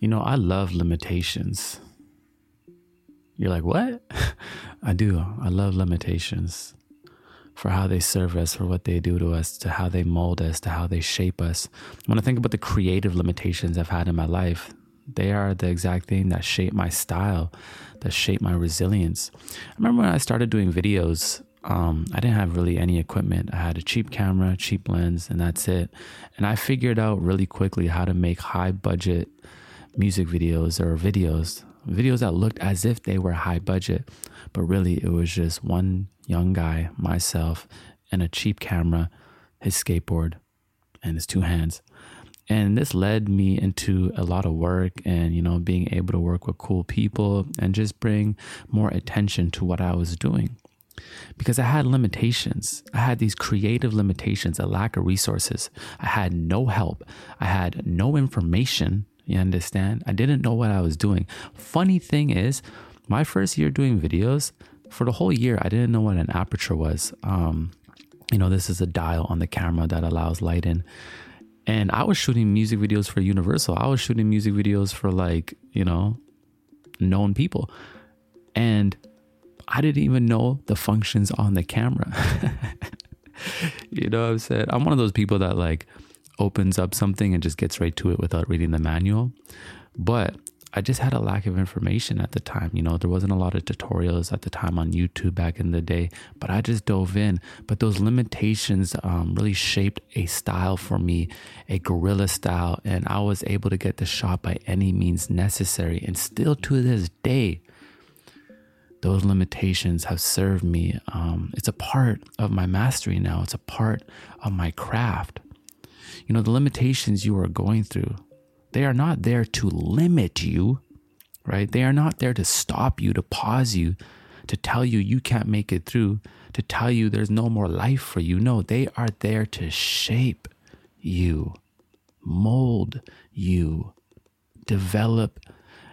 You know, I love limitations. You're like, what? I do. I love limitations for how they serve us, for what they do to us, to how they mold us, to how they shape us. When I think about the creative limitations I've had in my life, they are the exact thing that shape my style, that shape my resilience. I remember when I started doing videos, um, I didn't have really any equipment. I had a cheap camera, cheap lens, and that's it. And I figured out really quickly how to make high budget music videos or videos, videos that looked as if they were high budget, but really it was just one young guy, myself, and a cheap camera, his skateboard, and his two hands. And this led me into a lot of work and, you know, being able to work with cool people and just bring more attention to what I was doing. Because I had limitations. I had these creative limitations, a lack of resources. I had no help. I had no information you understand? I didn't know what I was doing. Funny thing is, my first year doing videos, for the whole year, I didn't know what an aperture was. Um, you know, this is a dial on the camera that allows light in. And I was shooting music videos for Universal. I was shooting music videos for like, you know, known people. And I didn't even know the functions on the camera. you know what I'm saying? I'm one of those people that like opens up something and just gets right to it without reading the manual. But I just had a lack of information at the time. You know, there wasn't a lot of tutorials at the time on YouTube back in the day, but I just dove in. But those limitations um, really shaped a style for me, a guerrilla style, and I was able to get the shot by any means necessary. And still to this day, those limitations have served me. Um, it's a part of my mastery now, it's a part of my craft. You know, the limitations you are going through, they are not there to limit you, right? They are not there to stop you, to pause you, to tell you you can't make it through, to tell you there's no more life for you. No, they are there to shape you, mold you, develop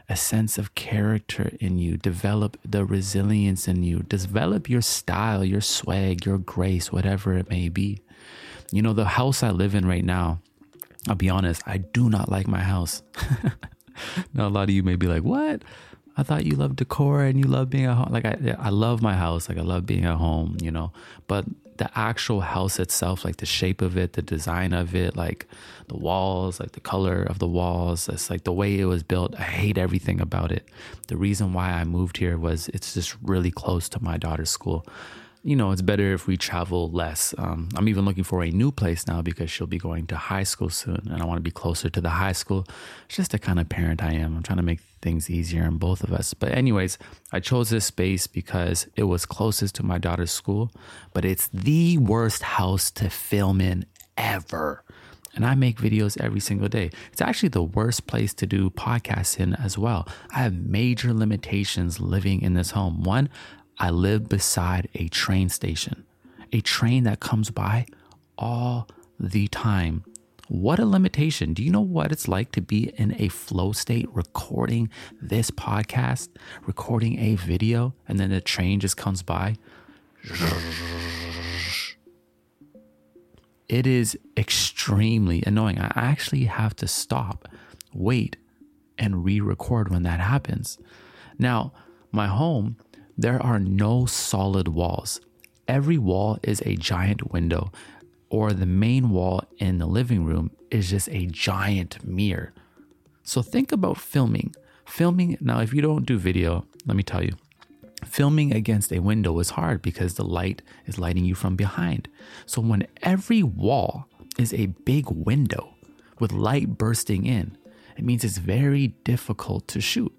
a sense of character in you, develop the resilience in you, develop your style, your swag, your grace, whatever it may be. You know, the house I live in right now, I'll be honest, I do not like my house. now, a lot of you may be like, what? I thought you loved decor and you love being at home. Like, I, I love my house. Like, I love being at home, you know, but the actual house itself, like the shape of it, the design of it, like the walls, like the color of the walls, it's like the way it was built. I hate everything about it. The reason why I moved here was it's just really close to my daughter's school you know, it's better if we travel less. Um, I'm even looking for a new place now because she'll be going to high school soon, and I want to be closer to the high school. It's just the kind of parent I am. I'm trying to make things easier on both of us. But, anyways, I chose this space because it was closest to my daughter's school, but it's the worst house to film in ever. And I make videos every single day. It's actually the worst place to do podcasts in as well. I have major limitations living in this home. One, I live beside a train station, a train that comes by all the time. What a limitation. Do you know what it's like to be in a flow state recording this podcast, recording a video, and then the train just comes by? It is extremely annoying. I actually have to stop, wait, and re record when that happens. Now, my home there are no solid walls. Every wall is a giant window, or the main wall in the living room is just a giant mirror. So think about filming. Filming, now, if you don't do video, let me tell you, filming against a window is hard because the light is lighting you from behind. So when every wall is a big window with light bursting in, it means it's very difficult to shoot.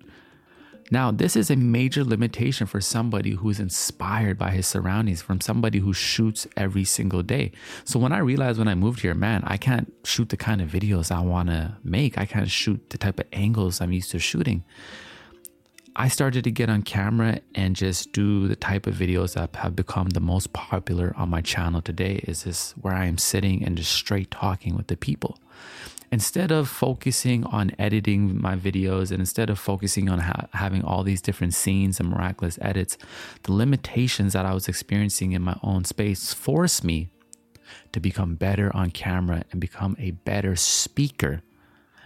Now, this is a major limitation for somebody who's inspired by his surroundings, from somebody who shoots every single day. So, when I realized when I moved here, man, I can't shoot the kind of videos I want to make, I can't shoot the type of angles I'm used to shooting. I started to get on camera and just do the type of videos that have become the most popular on my channel today is this where I am sitting and just straight talking with the people instead of focusing on editing my videos and instead of focusing on ha- having all these different scenes and miraculous edits, the limitations that I was experiencing in my own space forced me to become better on camera and become a better speaker,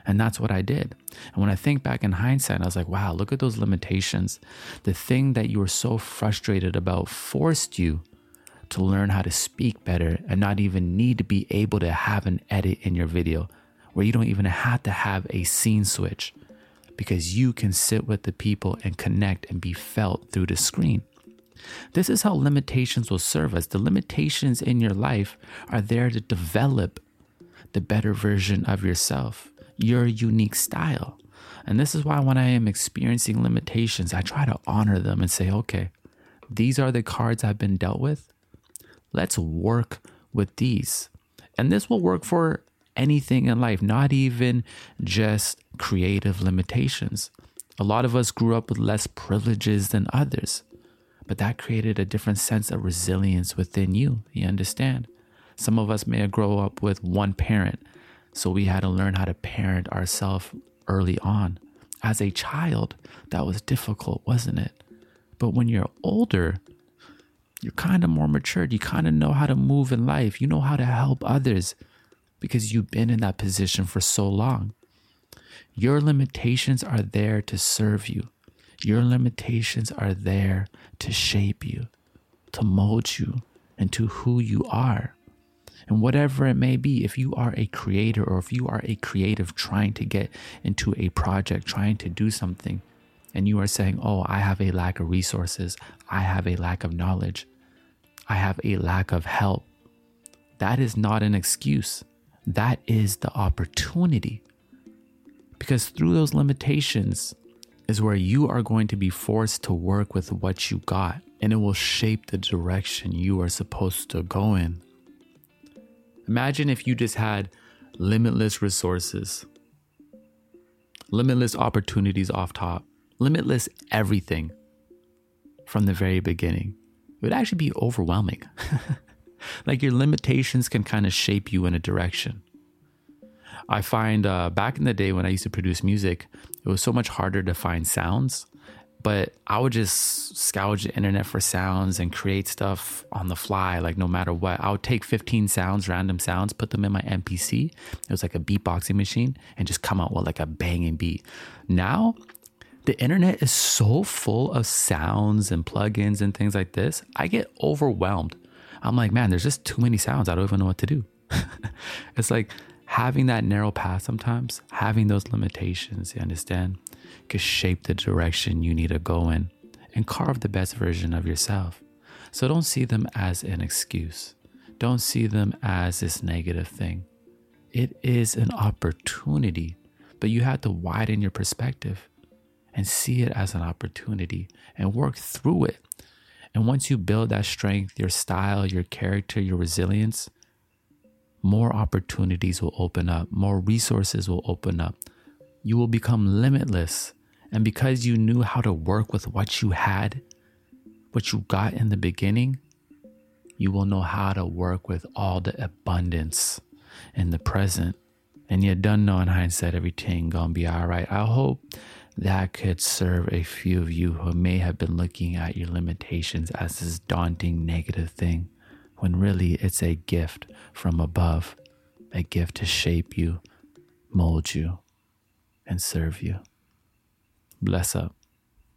And that's what I did. And when I think back in hindsight, I was like, wow, look at those limitations. The thing that you were so frustrated about forced you to learn how to speak better and not even need to be able to have an edit in your video where you don't even have to have a scene switch because you can sit with the people and connect and be felt through the screen. This is how limitations will serve us. The limitations in your life are there to develop the better version of yourself, your unique style. And this is why when I am experiencing limitations, I try to honor them and say, okay, these are the cards I've been dealt with. Let's work with these. And this will work for anything in life, not even just creative limitations. A lot of us grew up with less privileges than others, but that created a different sense of resilience within you. You understand? Some of us may have grown up with one parent, so we had to learn how to parent ourselves early on. As a child, that was difficult, wasn't it? But when you're older, you're kind of more matured. You kind of know how to move in life. You know how to help others because you've been in that position for so long. Your limitations are there to serve you. Your limitations are there to shape you, to mold you into who you are. And whatever it may be, if you are a creator or if you are a creative trying to get into a project, trying to do something, and you are saying, Oh, I have a lack of resources, I have a lack of knowledge, I have a lack of help, that is not an excuse that is the opportunity. Because through those limitations is where you are going to be forced to work with what you got, and it will shape the direction you are supposed to go in. Imagine if you just had limitless resources, limitless opportunities off top, limitless everything from the very beginning. It would actually be overwhelming. like your limitations can kind of shape you in a direction. I find uh, back in the day when I used to produce music, it was so much harder to find sounds. But I would just scourge the internet for sounds and create stuff on the fly, like no matter what. I would take 15 sounds, random sounds, put them in my MPC. It was like a beatboxing machine and just come out with like a banging beat. Now, the internet is so full of sounds and plugins and things like this. I get overwhelmed I'm like, man, there's just too many sounds. I don't even know what to do. it's like having that narrow path sometimes, having those limitations, you understand, can shape the direction you need to go in and carve the best version of yourself. So don't see them as an excuse. Don't see them as this negative thing. It is an opportunity, but you have to widen your perspective and see it as an opportunity and work through it and once you build that strength, your style, your character, your resilience, more opportunities will open up, more resources will open up. You will become limitless. And because you knew how to work with what you had, what you got in the beginning, you will know how to work with all the abundance in the present. And you don't know in hindsight everything gonna be all right. I hope that could serve a few of you who may have been looking at your limitations as this daunting negative thing, when really it's a gift from above, a gift to shape you, mold you, and serve you. Bless up.